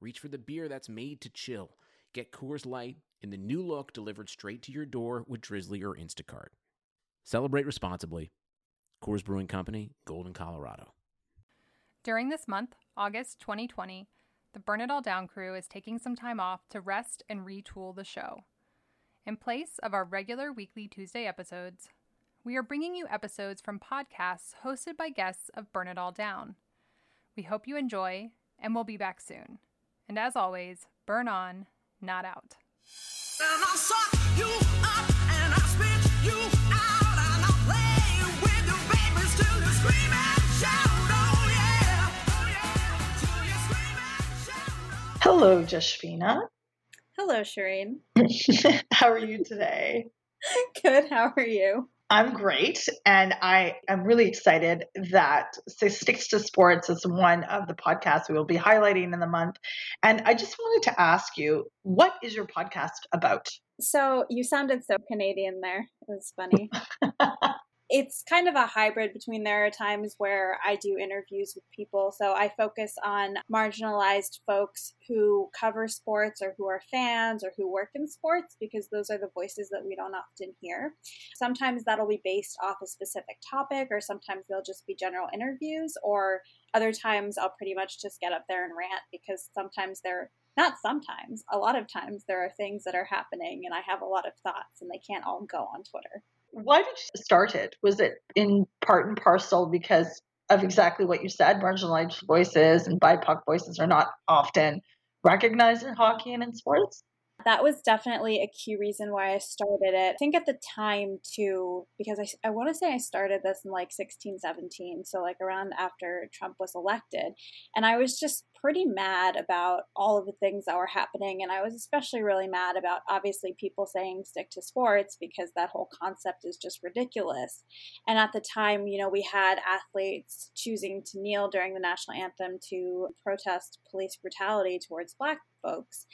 reach for the beer that's made to chill. Get Coors Light in the new look delivered straight to your door with Drizzly or Instacart. Celebrate responsibly. Coors Brewing Company, Golden, Colorado. During this month, August 2020, the Burn It All Down crew is taking some time off to rest and retool the show. In place of our regular weekly Tuesday episodes, we are bringing you episodes from podcasts hosted by guests of Burn It All Down. We hope you enjoy, and we'll be back soon. And as always, burn on, not out. Hello, Jashvina. Hello, Shireen. How are you today? Good. How are you? I'm great, and I am really excited that Sticks to Sports is one of the podcasts we will be highlighting in the month. And I just wanted to ask you, what is your podcast about? So you sounded so Canadian there. It was funny. it's kind of a hybrid between there are times where I do interviews with people. So I focus on marginalized folks who cover sports or who are fans or who work in sports because those are the voices that we don't often hear. Sometimes that'll be based off a specific topic, or sometimes they'll just be general interviews, or other times I'll pretty much just get up there and rant because sometimes they're not sometimes, a lot of times there are things that are happening and I have a lot of thoughts and they can't all go on Twitter. Why did you start it? Was it in part and parcel because of exactly what you said? Marginalized voices and BIPOC voices are not often recognized in hockey and in sports? That was definitely a key reason why I started it. I think at the time, too, because I, I want to say I started this in like 16, 17, so like around after Trump was elected. And I was just pretty mad about all of the things that were happening. And I was especially really mad about obviously people saying stick to sports because that whole concept is just ridiculous. And at the time, you know, we had athletes choosing to kneel during the national anthem to protest police brutality towards black folks.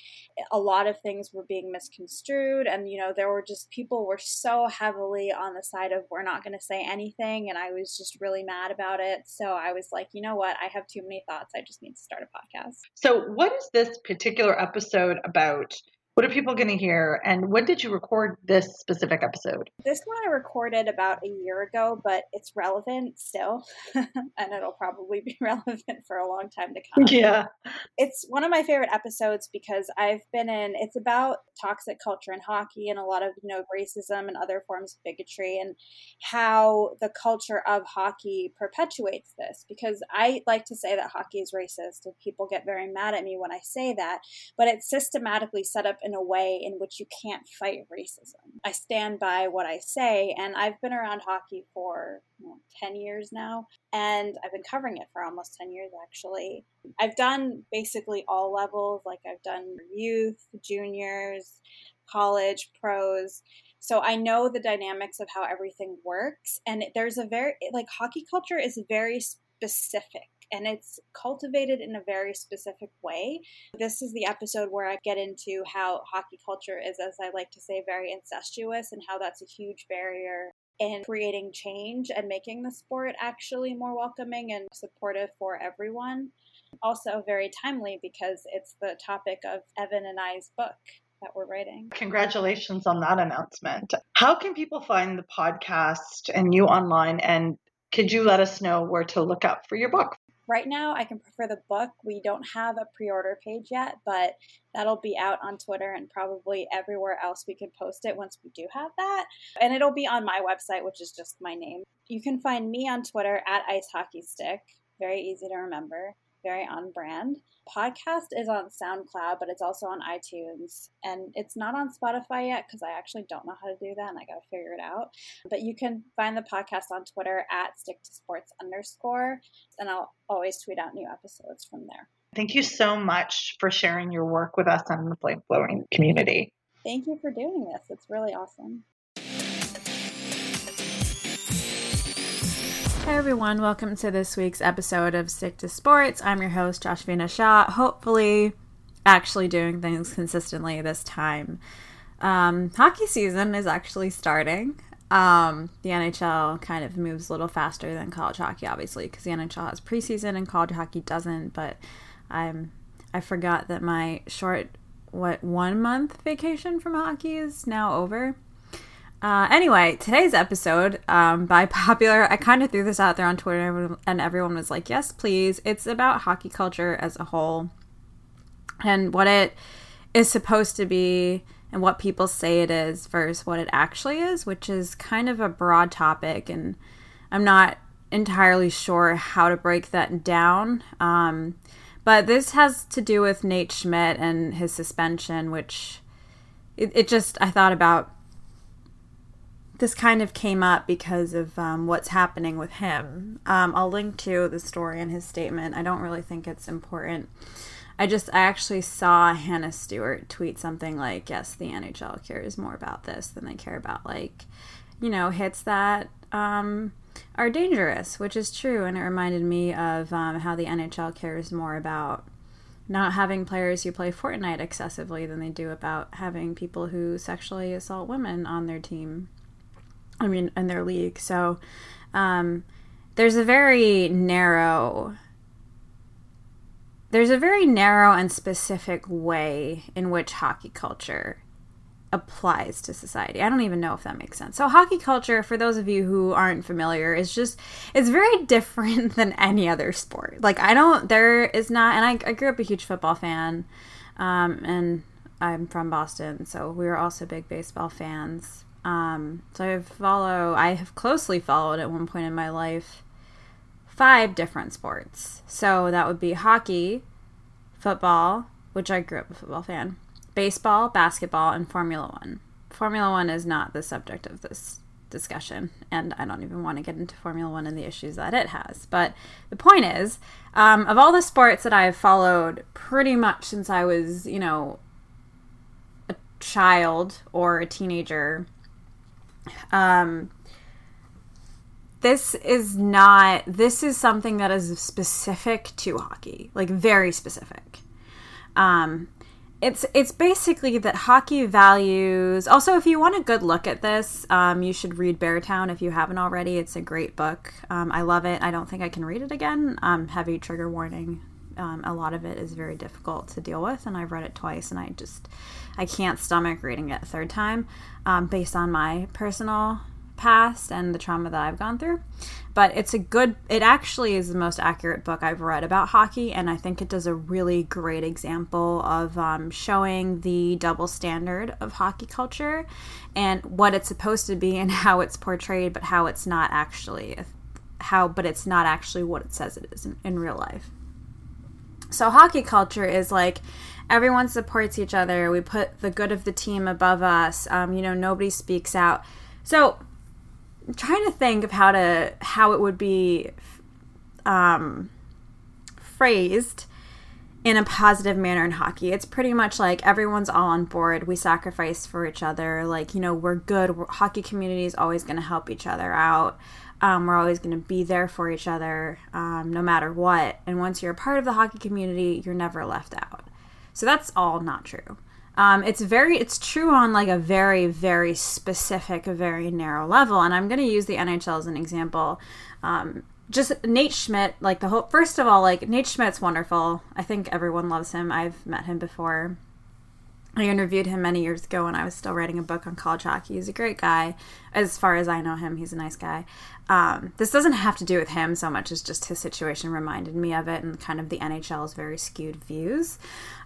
A lot of things were being misconstrued, and you know, there were just people were so heavily on the side of we're not going to say anything, and I was just really mad about it. So I was like, you know what? I have too many thoughts. I just need to start a podcast. So, what is this particular episode about? What are people going to hear? And when did you record this specific episode? This one I recorded about a year ago, but it's relevant still. and it'll probably be relevant for a long time to come. Yeah. It's one of my favorite episodes because I've been in, it's about toxic culture in hockey and a lot of, you know, racism and other forms of bigotry and how the culture of hockey perpetuates this. Because I like to say that hockey is racist and people get very mad at me when I say that, but it's systematically set up in a way in which you can't fight racism. I stand by what I say, and I've been around hockey for you know, 10 years now, and I've been covering it for almost 10 years actually. I've done basically all levels, like I've done youth, juniors, college, pros. So I know the dynamics of how everything works. And there's a very, like, hockey culture is very specific and it's cultivated in a very specific way. This is the episode where I get into how hockey culture is, as I like to say, very incestuous and how that's a huge barrier in creating change and making the sport actually more welcoming and supportive for everyone. Also, very timely because it's the topic of Evan and I's book that we're writing. Congratulations on that announcement. How can people find the podcast and you online? And could you let us know where to look up for your book? Right now I can prefer the book. We don't have a pre-order page yet, but that'll be out on Twitter and probably everywhere else we can post it once we do have that. And it'll be on my website, which is just my name. You can find me on Twitter at Ice Hockey Stick. Very easy to remember very on brand. Podcast is on SoundCloud, but it's also on iTunes. And it's not on Spotify yet because I actually don't know how to do that and I got to figure it out. But you can find the podcast on Twitter at stick to sports underscore, and I'll always tweet out new episodes from there. Thank you so much for sharing your work with us on the flame flowing community. Thank you for doing this. It's really awesome. Hi, everyone. Welcome to this week's episode of Stick to Sports. I'm your host, Jashvina Shah. Hopefully, actually doing things consistently this time. Um, hockey season is actually starting. Um, the NHL kind of moves a little faster than college hockey, obviously, because the NHL has preseason and college hockey doesn't. But I'm I forgot that my short what one month vacation from hockey is now over. Uh, anyway, today's episode, um, by popular, I kind of threw this out there on Twitter, and everyone was like, "Yes, please." It's about hockey culture as a whole, and what it is supposed to be, and what people say it is versus what it actually is, which is kind of a broad topic, and I'm not entirely sure how to break that down. Um, but this has to do with Nate Schmidt and his suspension, which it, it just, I thought about this kind of came up because of um, what's happening with him. Um, I'll link to the story and his statement. I don't really think it's important. I just, I actually saw Hannah Stewart tweet something like, yes, the NHL cares more about this than they care about, like, you know, hits that um, are dangerous, which is true. And it reminded me of um, how the NHL cares more about not having players who play Fortnite excessively than they do about having people who sexually assault women on their team. I mean, in their league. So um, there's a very narrow. There's a very narrow and specific way in which hockey culture applies to society. I don't even know if that makes sense. So hockey culture, for those of you who aren't familiar, is just it's very different than any other sport. Like I don't there is not and I, I grew up a huge football fan. Um, and I'm from Boston, so we were also big baseball fans. Um, so I follow I have closely followed at one point in my life five different sports. So that would be hockey, football, which I grew up a football fan baseball, basketball, and Formula One. Formula One is not the subject of this discussion, and I don't even want to get into Formula One and the issues that it has. But the point is, um, of all the sports that I've followed pretty much since I was, you know, a child or a teenager, um, this is not, this is something that is specific to hockey, like very specific. Um, it's it's basically that hockey values. Also, if you want a good look at this, um, you should read Beartown if you haven't already. It's a great book. Um, I love it. I don't think I can read it again. Um, heavy trigger warning. Um, a lot of it is very difficult to deal with, and I've read it twice, and I just I can't stomach reading it a third time, um, based on my personal past and the trauma that I've gone through. But it's a good, it actually is the most accurate book I've read about hockey, and I think it does a really great example of um, showing the double standard of hockey culture and what it's supposed to be and how it's portrayed, but how it's not actually, how, but it's not actually what it says it is in, in real life. So, hockey culture is like everyone supports each other. We put the good of the team above us. Um, you know, nobody speaks out. So, I'm trying to think of how to how it would be um, phrased in a positive manner in hockey. It's pretty much like everyone's all on board. We sacrifice for each other. Like you know, we're good. We're, hockey community is always going to help each other out. Um, we're always going to be there for each other, um, no matter what. And once you're a part of the hockey community, you're never left out. So that's all not true. Um, it's very it's true on like a very very specific very narrow level and i'm going to use the nhl as an example. Um, just nate schmidt like the whole first of all like nate schmidt's wonderful. I think everyone loves him. I've met him before i interviewed him many years ago when i was still writing a book on college hockey he's a great guy as far as i know him he's a nice guy um, this doesn't have to do with him so much as just his situation reminded me of it and kind of the nhl's very skewed views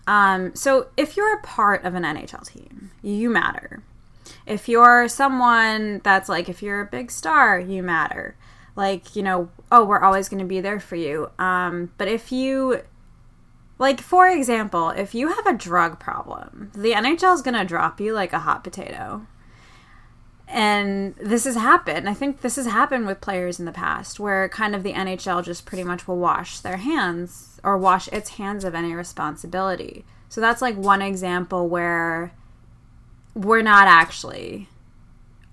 um, so if you're a part of an NHL team, you matter. If you're someone that's like, if you're a big star, you matter. Like, you know, oh, we're always going to be there for you. Um, but if you, like, for example, if you have a drug problem, the NHL is going to drop you like a hot potato. and this has happened. I think this has happened with players in the past where kind of the NHL just pretty much will wash their hands or wash its hands of any responsibility. So that's like one example where we're not actually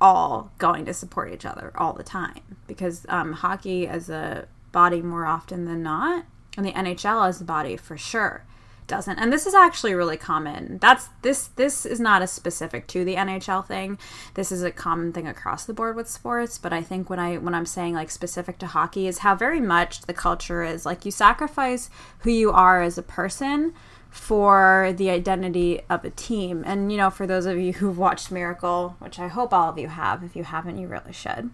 all going to support each other all the time because um, hockey as a body more often than not, and the NHL as a body for sure doesn't. And this is actually really common. That's this this is not a specific to the NHL thing. This is a common thing across the board with sports, but I think when I when I'm saying like specific to hockey is how very much the culture is like you sacrifice who you are as a person for the identity of a team. And you know, for those of you who've watched Miracle, which I hope all of you have, if you haven't, you really should.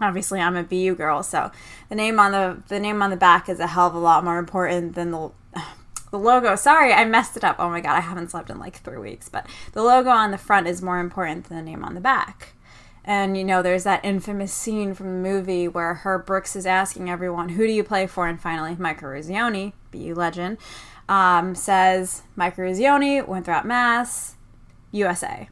Obviously, I'm a BU girl, so the name on the the name on the back is a hell of a lot more important than the the logo. Sorry, I messed it up. Oh my god, I haven't slept in like three weeks. But the logo on the front is more important than the name on the back. And you know, there's that infamous scene from the movie where Herb Brooks is asking everyone, "Who do you play for?" And finally, Mike Eruzione, BU legend, um, says Mike Eruzione, Winthrop, Mass, USA.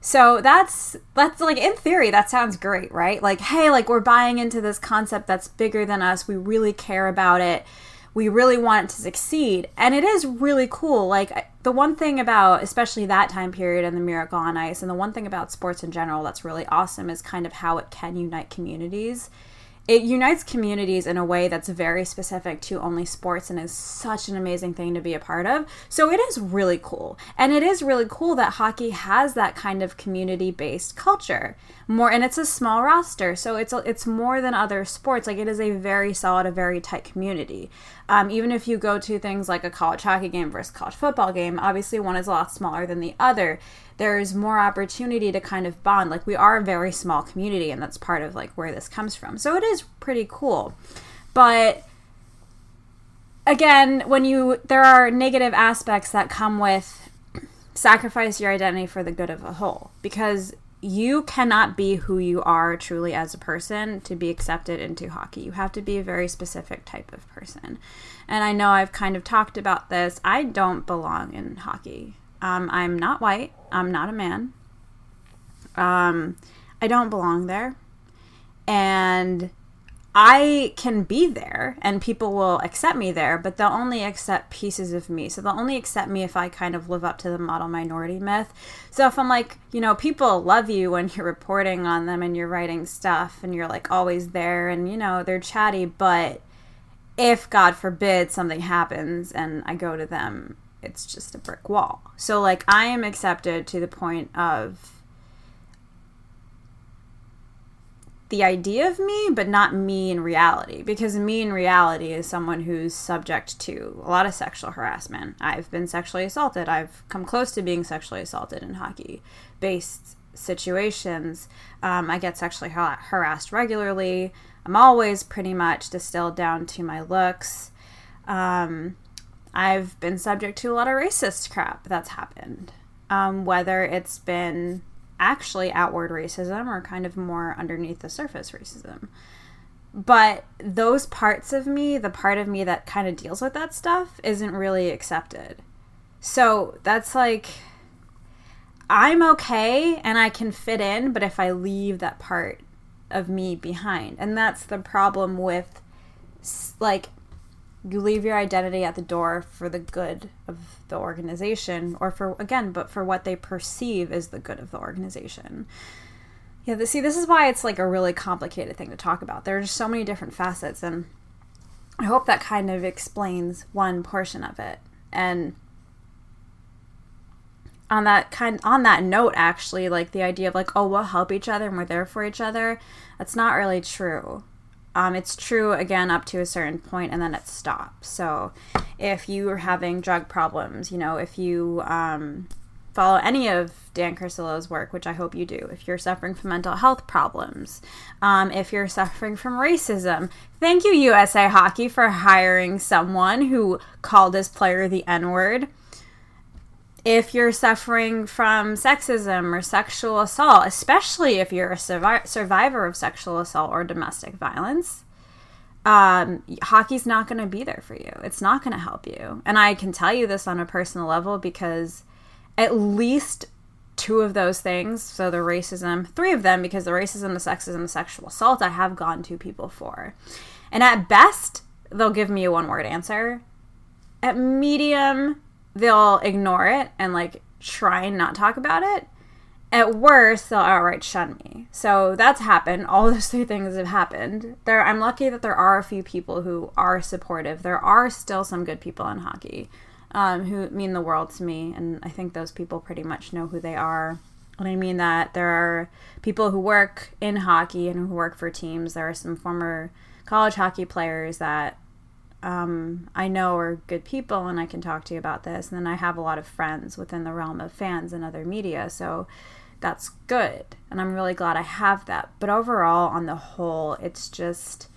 So that's that's like in theory that sounds great, right? Like, hey, like we're buying into this concept that's bigger than us. We really care about it we really want it to succeed. And it is really cool. Like, the one thing about, especially that time period and the Miracle on Ice, and the one thing about sports in general that's really awesome is kind of how it can unite communities it unites communities in a way that's very specific to only sports and is such an amazing thing to be a part of. So it is really cool. And it is really cool that hockey has that kind of community-based culture. More and it's a small roster, so it's it's more than other sports. Like it is a very solid, a very tight community. Um, even if you go to things like a college hockey game versus college football game, obviously one is a lot smaller than the other there's more opportunity to kind of bond. Like we are a very small community, and that's part of like where this comes from. So it is pretty cool. But again, when you there are negative aspects that come with sacrifice your identity for the good of a whole because you cannot be who you are truly as a person to be accepted into hockey. You have to be a very specific type of person. And I know I've kind of talked about this. I don't belong in hockey. Um, I'm not white. I'm not a man. Um, I don't belong there. And I can be there and people will accept me there, but they'll only accept pieces of me. So they'll only accept me if I kind of live up to the model minority myth. So if I'm like, you know, people love you when you're reporting on them and you're writing stuff and you're like always there and, you know, they're chatty, but if God forbid something happens and I go to them it's just a brick wall. So like I am accepted to the point of the idea of me, but not me in reality. Because me in reality is someone who's subject to a lot of sexual harassment. I've been sexually assaulted. I've come close to being sexually assaulted in hockey based situations. Um, I get sexually har- harassed regularly. I'm always pretty much distilled down to my looks. Um, I've been subject to a lot of racist crap that's happened. Um, whether it's been actually outward racism or kind of more underneath the surface racism. But those parts of me, the part of me that kind of deals with that stuff, isn't really accepted. So that's like, I'm okay and I can fit in, but if I leave that part of me behind. And that's the problem with like you leave your identity at the door for the good of the organization or for again but for what they perceive is the good of the organization. Yeah the, see this is why it's like a really complicated thing to talk about. There are just so many different facets and i hope that kind of explains one portion of it. And on that kind on that note actually like the idea of like oh we'll help each other and we're there for each other that's not really true um, it's true again up to a certain point and then it stops. So if you are having drug problems, you know, if you um, follow any of Dan Carcillo's work, which I hope you do, if you're suffering from mental health problems, um, if you're suffering from racism, thank you, USA Hockey, for hiring someone who called his player the N word if you're suffering from sexism or sexual assault, especially if you're a survi- survivor of sexual assault or domestic violence, um, hockey's not going to be there for you. It's not going to help you. And I can tell you this on a personal level because at least two of those things, so the racism, three of them, because the racism, the sexism, the sexual assault, I have gone to people for. And at best, they'll give me a one word answer. At medium, they'll ignore it and like try and not talk about it. At worst, they'll outright shun me. So that's happened. All those three things have happened. There, I'm lucky that there are a few people who are supportive. There are still some good people in hockey um, who mean the world to me, and I think those people pretty much know who they are. And I mean that there are people who work in hockey and who work for teams. There are some former college hockey players that um, I know are good people and I can talk to you about this. And then I have a lot of friends within the realm of fans and other media. So that's good. And I'm really glad I have that. But overall, on the whole, it's just.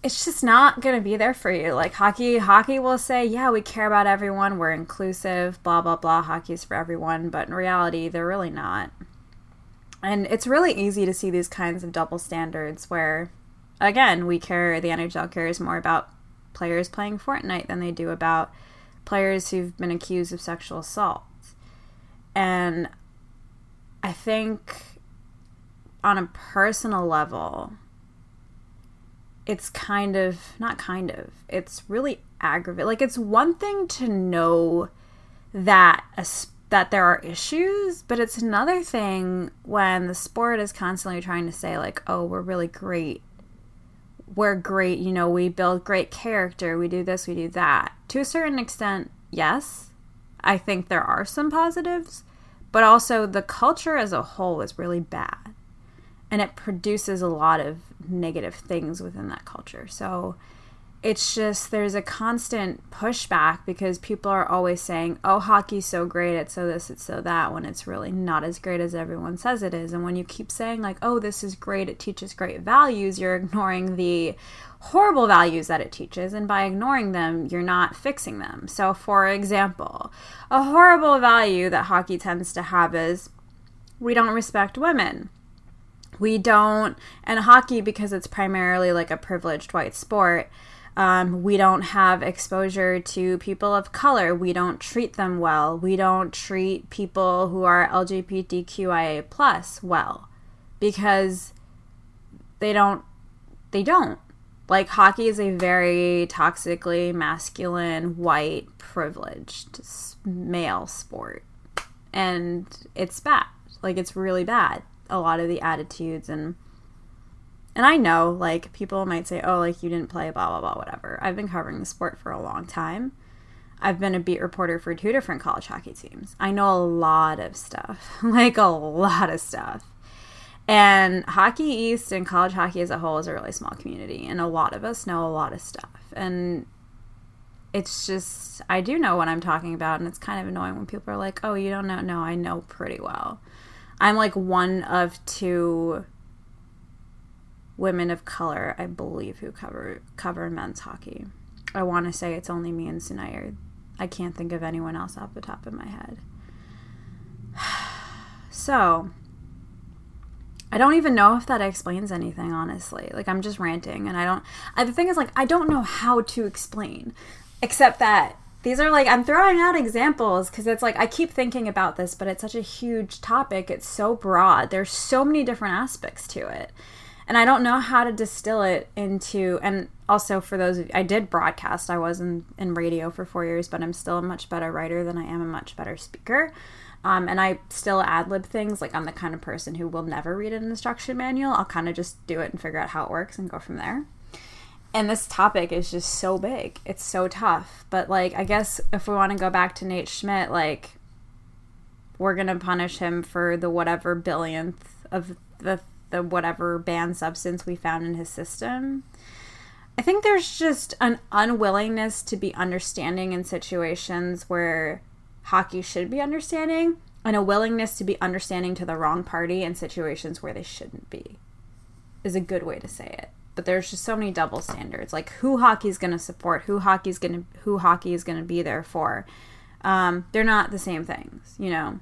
It's just not going to be there for you. Like hockey, hockey will say, yeah, we care about everyone. We're inclusive, blah, blah, blah. Hockey's for everyone. But in reality, they're really not. And it's really easy to see these kinds of double standards where again, we care, the NHL cares more about players playing Fortnite than they do about players who've been accused of sexual assault. And I think on a personal level, it's kind of, not kind of, it's really aggravating. Like, it's one thing to know that a that there are issues, but it's another thing when the sport is constantly trying to say like, "Oh, we're really great we're great, you know, we build great character, we do this, we do that. To a certain extent, yes. I think there are some positives, but also the culture as a whole is really bad. And it produces a lot of negative things within that culture. So it's just there's a constant pushback because people are always saying, "Oh, hockey's so great, it's so this, it's so that," when it's really not as great as everyone says it is. And when you keep saying like, "Oh, this is great, it teaches great values," you're ignoring the horrible values that it teaches, and by ignoring them, you're not fixing them. So, for example, a horrible value that hockey tends to have is we don't respect women. We don't, and hockey, because it's primarily like a privileged white sport, um, we don't have exposure to people of color. We don't treat them well. We don't treat people who are LGBTQIA plus well because they don't. They don't. Like hockey is a very toxically masculine, white, privileged male sport, and it's bad. Like it's really bad. A lot of the attitudes and and I know, like, people might say, oh, like, you didn't play, blah, blah, blah, whatever. I've been covering the sport for a long time. I've been a beat reporter for two different college hockey teams. I know a lot of stuff, like, a lot of stuff. And Hockey East and college hockey as a whole is a really small community, and a lot of us know a lot of stuff. And it's just, I do know what I'm talking about, and it's kind of annoying when people are like, oh, you don't know? No, I know pretty well. I'm like one of two women of color, I believe, who cover cover men's hockey. I want to say it's only me and Sunay. I can't think of anyone else off the top of my head. So, I don't even know if that explains anything, honestly. Like, I'm just ranting, and I don't. I, the thing is, like, I don't know how to explain, except that these are like, I'm throwing out examples because it's like, I keep thinking about this, but it's such a huge topic. It's so broad. There's so many different aspects to it and I don't know how to distill it into and also for those I did broadcast. I was in, in radio for four years but I'm still a much better writer than I am a much better speaker. Um, and I still ad lib things like I'm the kind of person who will never read an instruction manual. I'll kind of just do it and figure out how it works and go from there. And this topic is just so big. It's so tough. But like I guess if we want to go back to Nate Schmidt like we're gonna punish him for the whatever billionth of the the whatever banned substance we found in his system. I think there's just an unwillingness to be understanding in situations where hockey should be understanding and a willingness to be understanding to the wrong party in situations where they shouldn't be is a good way to say it. But there's just so many double standards. Like who hockey's going to support who hockey's going to who hockey is going to be there for? Um, they're not the same things you know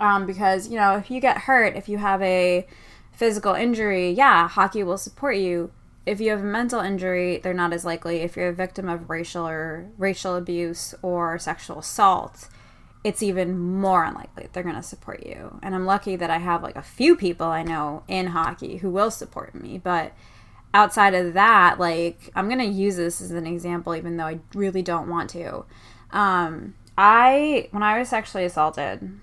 um, because you know if you get hurt if you have a physical injury yeah hockey will support you if you have a mental injury they're not as likely if you're a victim of racial or racial abuse or sexual assault it's even more unlikely they're going to support you. And I'm lucky that I have like a few people I know in hockey who will support me, but outside of that, like I'm going to use this as an example even though I really don't want to. Um I when I was sexually assaulted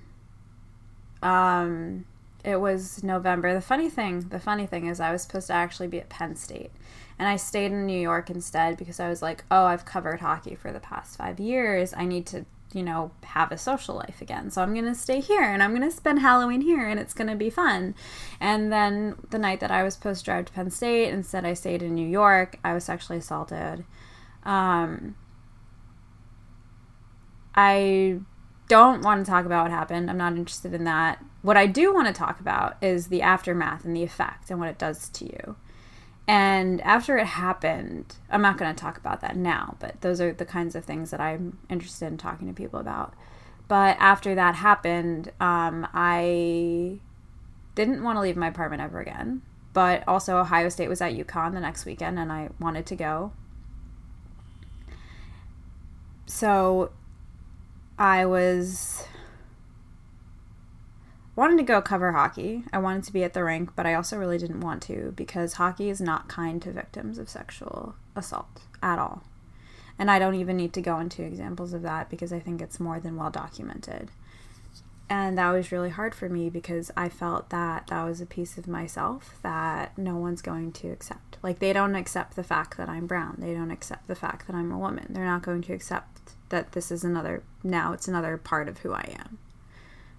um it was November. The funny thing, the funny thing is I was supposed to actually be at Penn State. And I stayed in New York instead because I was like, "Oh, I've covered hockey for the past 5 years. I need to you know, have a social life again. So I'm going to stay here and I'm going to spend Halloween here and it's going to be fun. And then the night that I was supposed to drive to Penn State, instead I stayed in New York. I was sexually assaulted. Um, I don't want to talk about what happened. I'm not interested in that. What I do want to talk about is the aftermath and the effect and what it does to you. And after it happened, I'm not going to talk about that now, but those are the kinds of things that I'm interested in talking to people about. But after that happened, um, I didn't want to leave my apartment ever again. But also, Ohio State was at UConn the next weekend, and I wanted to go. So I was wanted to go cover hockey. I wanted to be at the rink, but I also really didn't want to because hockey is not kind to victims of sexual assault at all. And I don't even need to go into examples of that because I think it's more than well documented. And that was really hard for me because I felt that that was a piece of myself that no one's going to accept. Like, they don't accept the fact that I'm brown. They don't accept the fact that I'm a woman. They're not going to accept that this is another, now it's another part of who I am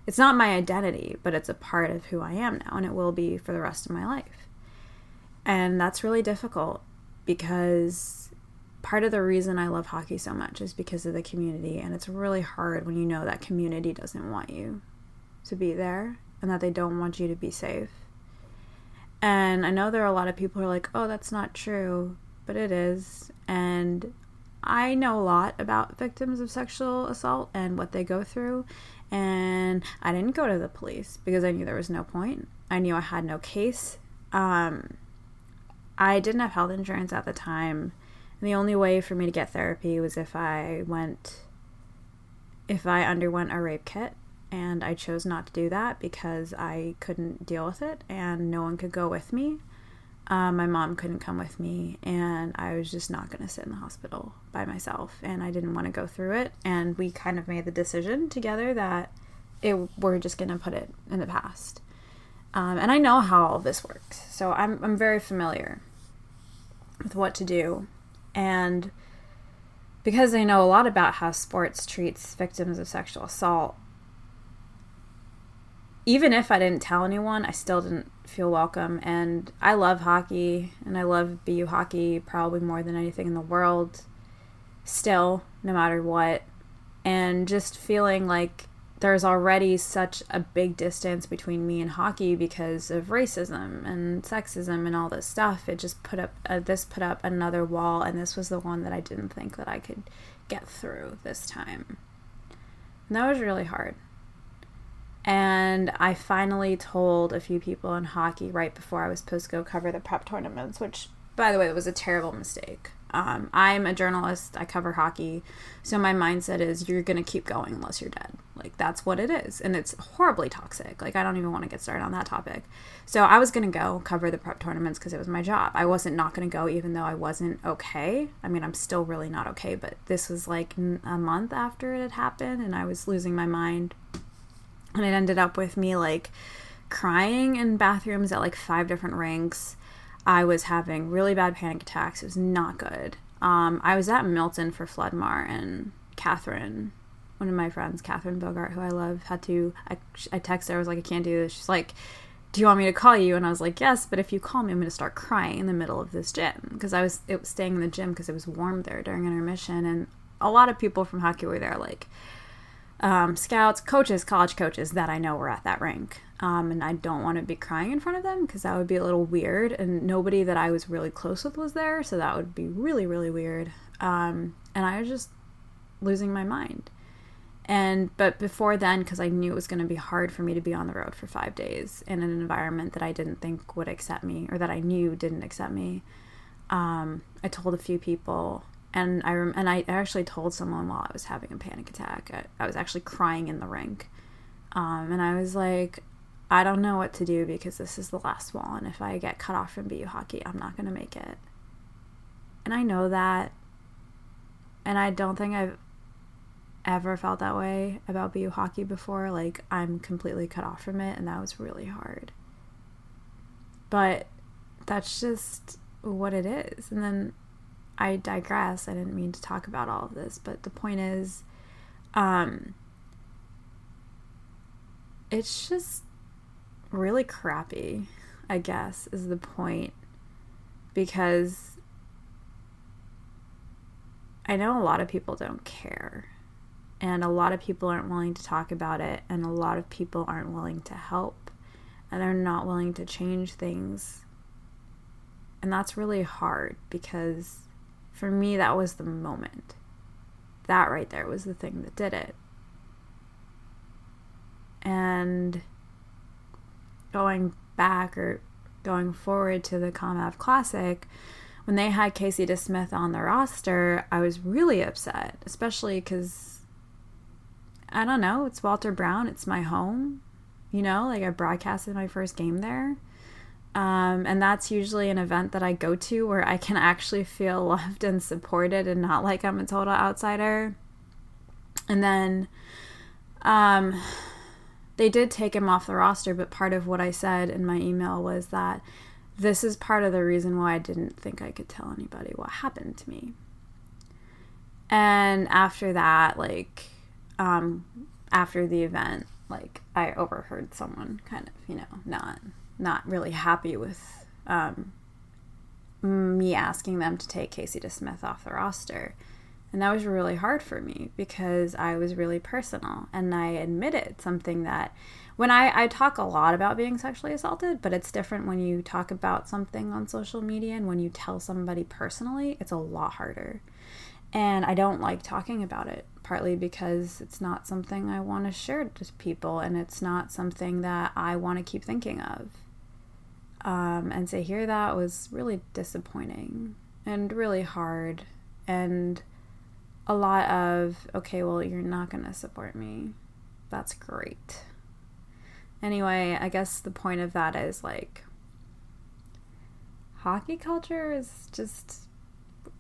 it's not my identity, but it's a part of who I am now, and it will be for the rest of my life. And that's really difficult because part of the reason I love hockey so much is because of the community, and it's really hard when you know that community doesn't want you to be there and that they don't want you to be safe. And I know there are a lot of people who are like, oh, that's not true, but it is. And I know a lot about victims of sexual assault and what they go through. And I didn't go to the police because I knew there was no point. I knew I had no case. Um, I didn't have health insurance at the time. And the only way for me to get therapy was if I went, if I underwent a rape kit. And I chose not to do that because I couldn't deal with it and no one could go with me. Um, my mom couldn't come with me, and I was just not going to sit in the hospital by myself, and I didn't want to go through it. And we kind of made the decision together that it we're just going to put it in the past. Um, and I know how all this works, so I'm I'm very familiar with what to do, and because I know a lot about how sports treats victims of sexual assault, even if I didn't tell anyone, I still didn't feel welcome. And I love hockey, and I love BU hockey probably more than anything in the world, still, no matter what. And just feeling like there's already such a big distance between me and hockey because of racism and sexism and all this stuff. It just put up uh, this put up another wall, and this was the one that I didn't think that I could get through this time. And that was really hard. And I finally told a few people in hockey right before I was supposed to go cover the prep tournaments, which, by the way, was a terrible mistake. Um, I'm a journalist, I cover hockey, so my mindset is you're going to keep going unless you're dead. Like, that's what it is. And it's horribly toxic. Like, I don't even want to get started on that topic. So, I was going to go cover the prep tournaments because it was my job. I wasn't not going to go even though I wasn't okay. I mean, I'm still really not okay, but this was like a month after it had happened, and I was losing my mind and it ended up with me like crying in bathrooms at like five different rinks. I was having really bad panic attacks. It was not good. Um, I was at Milton for Flood-Marr, and Catherine, one of my friends, Catherine Bogart, who I love, had to. I, I texted her. I was like, I can't do this. She's like, Do you want me to call you? And I was like, Yes, but if you call me, I'm going to start crying in the middle of this gym because I was it was staying in the gym because it was warm there during intermission, and a lot of people from hockey were there, like um, scouts, coaches, college coaches that I know were at that rink. Um, and I don't want to be crying in front of them because that would be a little weird. And nobody that I was really close with was there, so that would be really, really weird. Um, and I was just losing my mind. And but before then, because I knew it was going to be hard for me to be on the road for five days in an environment that I didn't think would accept me or that I knew didn't accept me, um, I told a few people and I rem- and I actually told someone while I was having a panic attack. I, I was actually crying in the rink, um, and I was like, I don't know what to do because this is the last wall, and if I get cut off from BU hockey, I'm not gonna make it. And I know that, and I don't think I've ever felt that way about BU hockey before. Like I'm completely cut off from it, and that was really hard. But that's just what it is. And then I digress. I didn't mean to talk about all of this, but the point is, um, it's just really crappy, I guess, is the point. Because I know a lot of people don't care. And a lot of people aren't willing to talk about it. And a lot of people aren't willing to help. And they're not willing to change things. And that's really hard because for me, that was the moment. That right there was the thing that did it. And going back or going forward to the Comm Ave Classic, when they had Casey DeSmith on the roster, I was really upset, especially because I don't know, it's Walter Brown, it's my home. You know, like I broadcasted my first game there. Um, and that's usually an event that I go to where I can actually feel loved and supported and not like I'm a total outsider. And then um, they did take him off the roster, but part of what I said in my email was that this is part of the reason why I didn't think I could tell anybody what happened to me. And after that, like, um, after the event, like, I overheard someone kind of, you know, not not really happy with um, me asking them to take Casey DeSmith off the roster. And that was really hard for me because I was really personal and I admitted something that when I, I talk a lot about being sexually assaulted, but it's different when you talk about something on social media and when you tell somebody personally, it's a lot harder. And I don't like talking about it, partly because it's not something I want to share to people and it's not something that I want to keep thinking of. Um, and to hear that was really disappointing and really hard and a lot of okay well you're not going to support me that's great anyway i guess the point of that is like hockey culture is just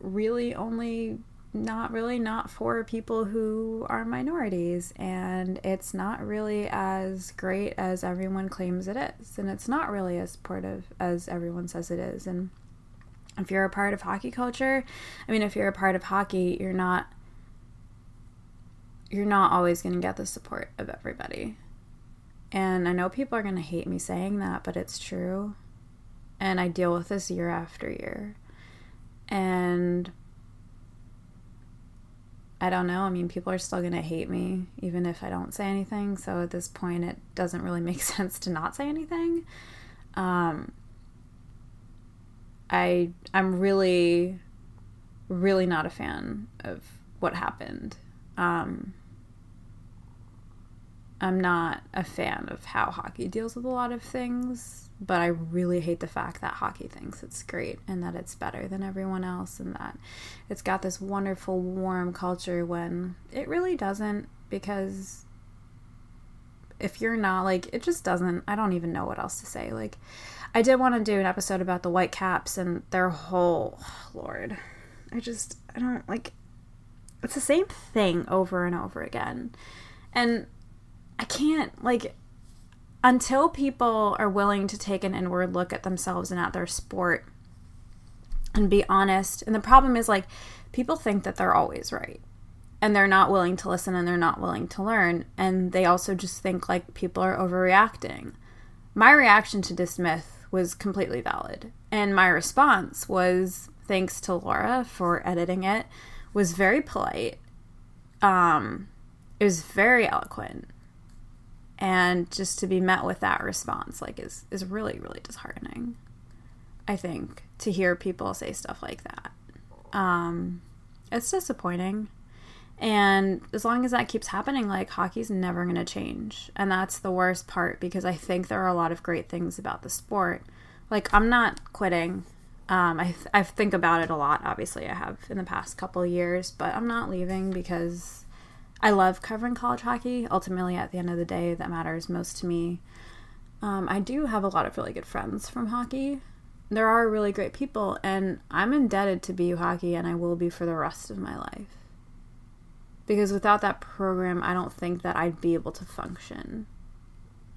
really only not really not for people who are minorities. And it's not really as great as everyone claims it is. And it's not really as supportive as everyone says it is. And if you're a part of hockey culture i mean if you're a part of hockey you're not you're not always going to get the support of everybody. And i know people are going to hate me saying that but it's true. And i deal with this year after year. And I don't know. I mean, people are still going to hate me even if I don't say anything. So at this point, it doesn't really make sense to not say anything. Um, I I'm really really not a fan of what happened. Um, I'm not a fan of how hockey deals with a lot of things but I really hate the fact that hockey thinks it's great and that it's better than everyone else and that it's got this wonderful warm culture when it really doesn't because if you're not like it just doesn't I don't even know what else to say. Like I did want to do an episode about the Whitecaps and their whole lord I just I don't like it's the same thing over and over again. And I can't like until people are willing to take an inward look at themselves and at their sport and be honest. And the problem is like people think that they're always right and they're not willing to listen and they're not willing to learn. And they also just think like people are overreacting. My reaction to DeSmith was completely valid. And my response was thanks to Laura for editing it, was very polite. Um, it was very eloquent and just to be met with that response like is is really really disheartening i think to hear people say stuff like that. Um it's disappointing. And as long as that keeps happening like hockey's never going to change. And that's the worst part because i think there are a lot of great things about the sport. Like i'm not quitting. Um, I, th- I think about it a lot. Obviously, I have in the past couple years, but I'm not leaving because I love covering college hockey. Ultimately, at the end of the day, that matters most to me. Um, I do have a lot of really good friends from hockey. There are really great people, and I'm indebted to BU Hockey, and I will be for the rest of my life. Because without that program, I don't think that I'd be able to function.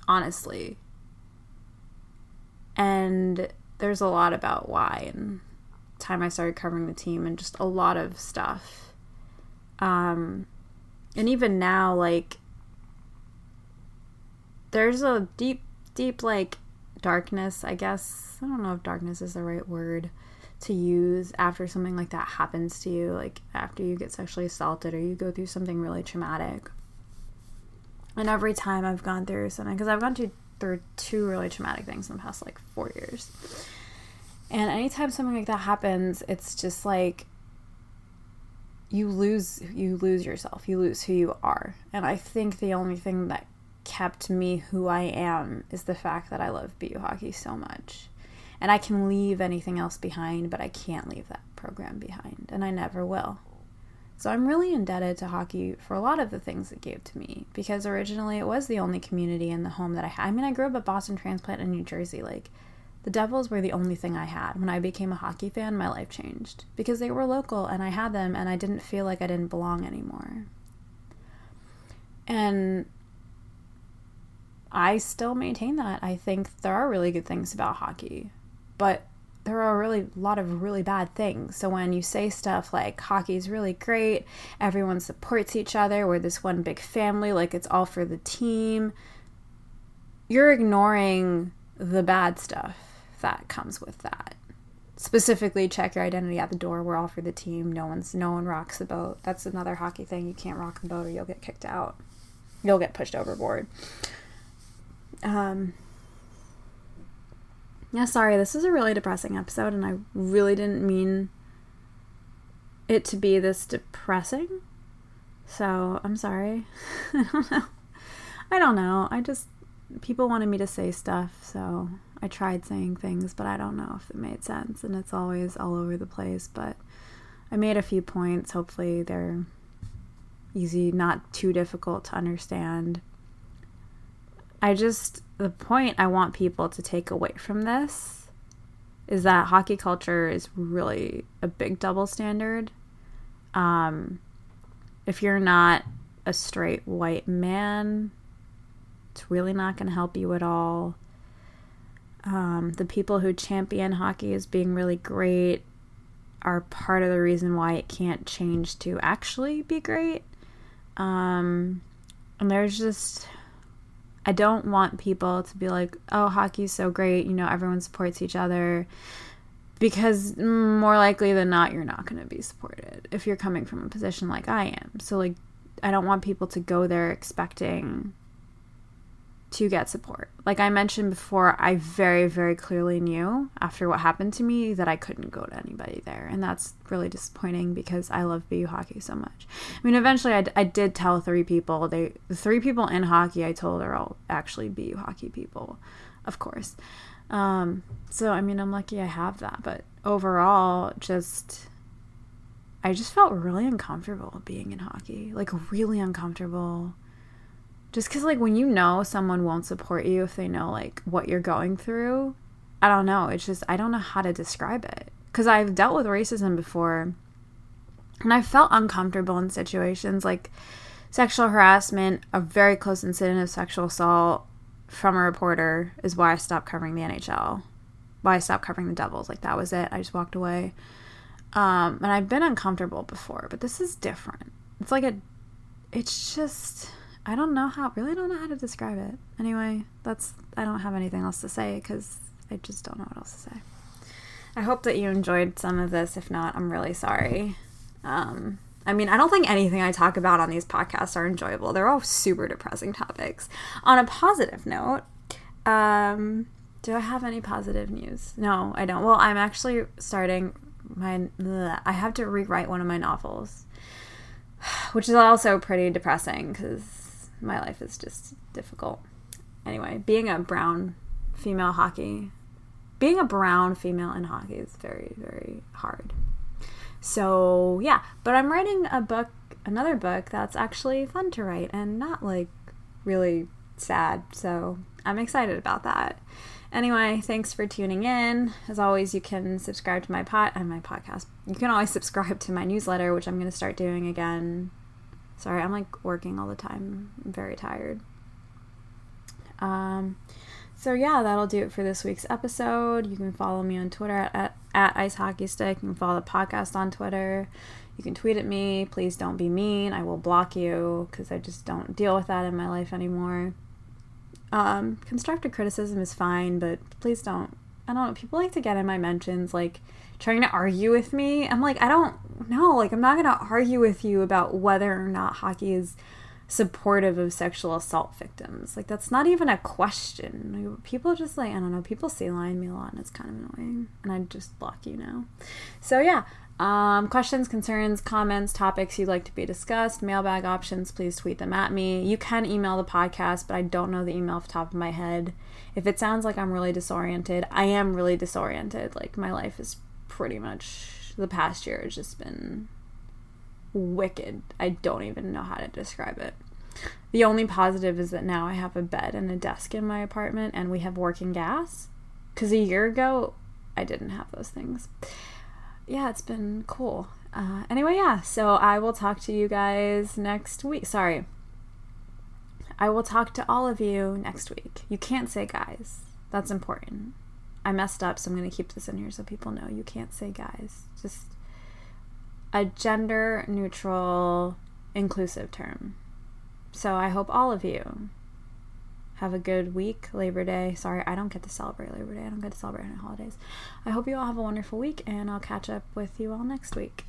Honestly. And there's a lot about why and time I started covering the team and just a lot of stuff. Um and even now like there's a deep deep like darkness, I guess. I don't know if darkness is the right word to use after something like that happens to you, like after you get sexually assaulted or you go through something really traumatic. And every time I've gone through something, because I've gone through, through two really traumatic things in the past like four years. And anytime something like that happens, it's just like you lose you lose yourself. You lose who you are. And I think the only thing that kept me who I am is the fact that I love BU hockey so much. And I can leave anything else behind, but I can't leave that program behind, and I never will. So I'm really indebted to hockey for a lot of the things it gave to me because originally it was the only community in the home that I had. I mean, I grew up a Boston Transplant in New Jersey. Like, the Devils were the only thing I had. When I became a hockey fan, my life changed because they were local and I had them and I didn't feel like I didn't belong anymore. And I still maintain that. I think there are really good things about hockey, but there are really a lot of really bad things. So when you say stuff like hockey's really great, everyone supports each other, we're this one big family, like it's all for the team, you're ignoring the bad stuff that comes with that. Specifically, check your identity at the door. We're all for the team. No one's no one rocks the boat. That's another hockey thing. You can't rock the boat, or you'll get kicked out. You'll get pushed overboard. Um, yeah, sorry, this is a really depressing episode, and I really didn't mean it to be this depressing. So I'm sorry. I don't know. I don't know. I just people wanted me to say stuff, so I tried saying things, but I don't know if it made sense, and it's always all over the place. But I made a few points. Hopefully, they're easy, not too difficult to understand. I just, the point I want people to take away from this is that hockey culture is really a big double standard. Um, if you're not a straight white man, it's really not going to help you at all. Um, the people who champion hockey as being really great are part of the reason why it can't change to actually be great. Um, and there's just I don't want people to be like, oh, hockey's so great, you know, everyone supports each other. Because more likely than not, you're not going to be supported if you're coming from a position like I am. So, like, I don't want people to go there expecting to get support. Like I mentioned before, I very, very clearly knew after what happened to me that I couldn't go to anybody there. And that's really disappointing because I love BU hockey so much. I mean, eventually I, I did tell three people. They The three people in hockey I told are all actually BU hockey people, of course. Um, so, I mean, I'm lucky I have that. But overall, just. I just felt really uncomfortable being in hockey. Like, really uncomfortable just because like when you know someone won't support you if they know like what you're going through i don't know. It's just i don't know how to describe it. Because i've dealt with racism before and i felt uncomfortable in situations like sexual harassment a very close incident of sexual assault from a reporter is why i stopped covering the nhl why i stopped covering the devils. Like that was it. I just walked away. Um, and i've been uncomfortable before but this is different. It's like a it's just I don't know how, really don't know how to describe it. Anyway, that's, I don't have anything else to say because I just don't know what else to say. I hope that you enjoyed some of this. If not, I'm really sorry. Um, I mean, I don't think anything I talk about on these podcasts are enjoyable. They're all super depressing topics. On a positive note, um, do I have any positive news? No, I don't. Well, I'm actually starting my. Bleh, I have to rewrite one of my novels, which is also pretty depressing because my life is just difficult. Anyway, being a brown female hockey, being a brown female in hockey is very very hard. So yeah, but I'm writing a book, another book that's actually fun to write and not like really sad. So I'm excited about that. Anyway, thanks for tuning in. As always, you can subscribe to my pot and my podcast. You can always subscribe to my newsletter, which I'm going to start doing again. Sorry, I'm like working all the time. I'm very tired. Um, so yeah, that'll do it for this week's episode. You can follow me on Twitter at, at, at Ice Hockey Stick. You can follow the podcast on Twitter. You can tweet at me. Please don't be mean. I will block you because I just don't deal with that in my life anymore. Um, constructive criticism is fine, but please don't. I don't know. People like to get in my mentions, like trying to argue with me. I'm like, I don't know. Like, I'm not going to argue with you about whether or not hockey is supportive of sexual assault victims. Like, that's not even a question. Like, people just like, I don't know. People say line me a lot, and it's kind of annoying. And I just block you now. So, yeah. Um, questions, concerns, comments, topics you'd like to be discussed, mailbag options, please tweet them at me. You can email the podcast, but I don't know the email off the top of my head. If it sounds like I'm really disoriented, I am really disoriented. Like my life is pretty much the past year has just been wicked. I don't even know how to describe it. The only positive is that now I have a bed and a desk in my apartment and we have working gas. Because a year ago, I didn't have those things yeah, it's been cool. Uh, anyway, yeah, so I will talk to you guys next week. Sorry. I will talk to all of you next week. You can't say guys. That's important. I messed up, so I'm going to keep this in here so people know you can't say guys. Just a gender neutral, inclusive term. So I hope all of you have a good week, Labor Day. Sorry, I don't get to celebrate Labor Day. I don't get to celebrate any holidays. I hope you all have a wonderful week, and I'll catch up with you all next week.